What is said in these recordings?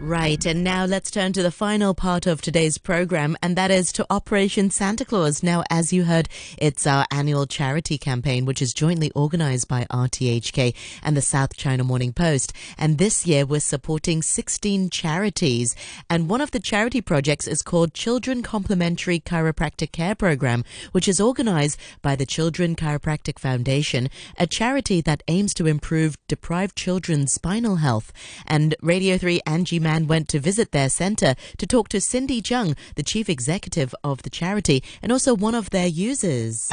Right, and now let's turn to the final part of today's program, and that is to Operation Santa Claus. Now, as you heard, it's our annual charity campaign, which is jointly organized by RTHK and the South China Morning Post. And this year, we're supporting 16 charities. And one of the charity projects is called Children Complementary Chiropractic Care Program, which is organized by the Children Chiropractic Foundation, a charity that aims to improve deprived children's spinal health. And Radio 3 Angie Man went to visit their center to talk to Cindy Tsang, the chief executive of the charity and also one of their users.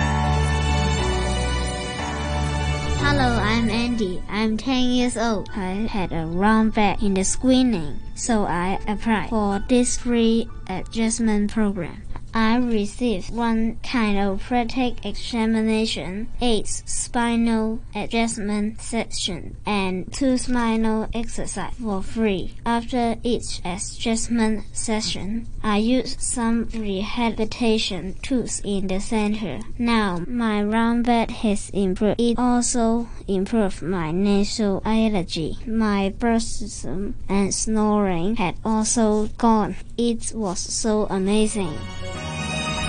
Hello, I'm Andy. I'm 10 years old. I had a wrong back in the screening, so I applied for this free adjustment program. I received one chiropractic examination, eight spinal adjustment session, and two spinal exercise for free. After each adjustment session, I used some rehabilitation tools in the center. Now my round bed has improved. It also improved my nasal allergy. My bruxism and snoring had also gone. It was so amazing.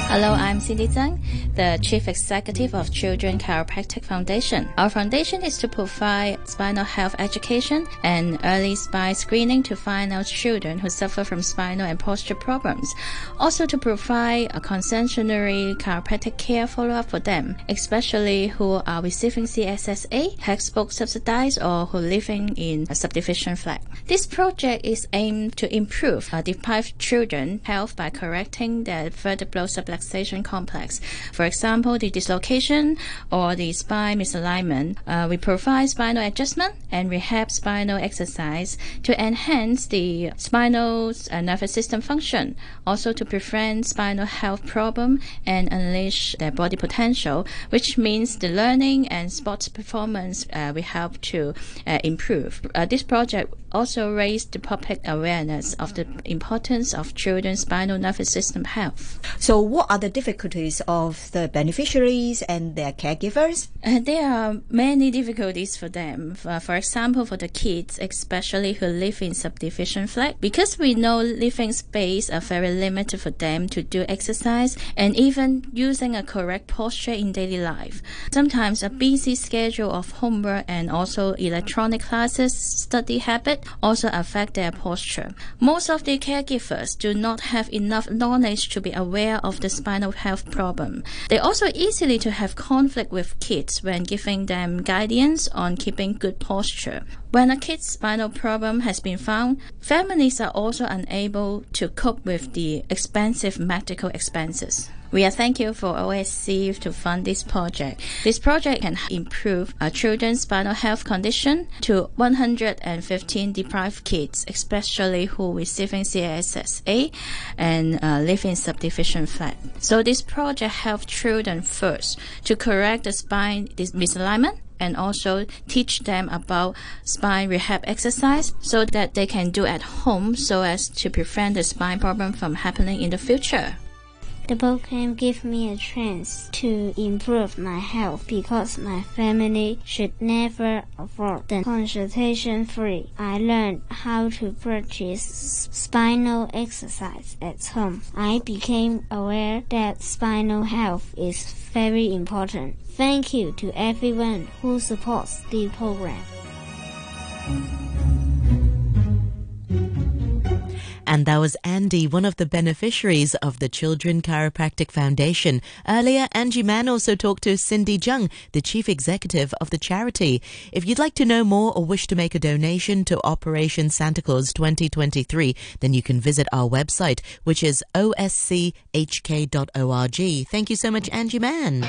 Hello, I'm Cindy Tsang, the Chief Executive of Children Chiropractic Foundation. Our foundation is to provide spinal health education and early spine screening to find out children who suffer from spinal and posture problems. Also to provide a concessionary chiropractic care follow-up for them, especially who are receiving CSSA, textbook subsidized, or who living in a subdivision flat. This project is aimed to improve uh, deprived children health by correcting their vertebral subluxation complex. For example, the dislocation or the spine misalignment. Uh, we provide spinal adjustment and rehab spinal exercise to enhance the spinal uh, nervous system function, also to prevent spinal health problem and unleash their body potential, which means the learning and sports performance uh, we help to uh, improve. Uh, this project also raised the public awareness of the importance of children's spinal nervous system health. So, what are the difficulties of the beneficiaries and their caregivers? Uh, there are many difficulties for them. Uh, for example, for the kids, especially who live in subdivision flat, because we know living space are very limited for them to do exercise and even using a correct posture in daily life. Sometimes a busy schedule of homework and also electronic classes, study habit also affect their posture. Most of the caregivers do not have enough knowledge to be aware of the spinal health problem. They also easily to have conflict with kids when giving them guidance on keeping good posture. When a kid's spinal problem has been found, families are also unable to cope with the expensive medical expenses. We are thankful for OSC to fund this project. This project can improve a children's spinal health condition to 115 deprived kids, especially who receiving CSSA and uh, live in subdivision flat. So this project helps children first to correct the spine misalignment and also teach them about spine rehab exercise so that they can do at home so as to prevent the spine problem from happening in the future. The program gave me a chance to improve my health because my family should never afford the consultation free. I learned how to practice spinal exercise at home. I became aware that spinal health is very important. Thank you to everyone who supports the program. And that was Andy, one of the beneficiaries of the Children Chiropractic Foundation. Earlier, Angie Man also talked to Cindy Tsang, the chief executive of the charity. If you'd like to know more or wish to make a donation to Operation Santa Claus 2023, then you can visit our website, which is oschk.org. Thank you so much, Angie Man.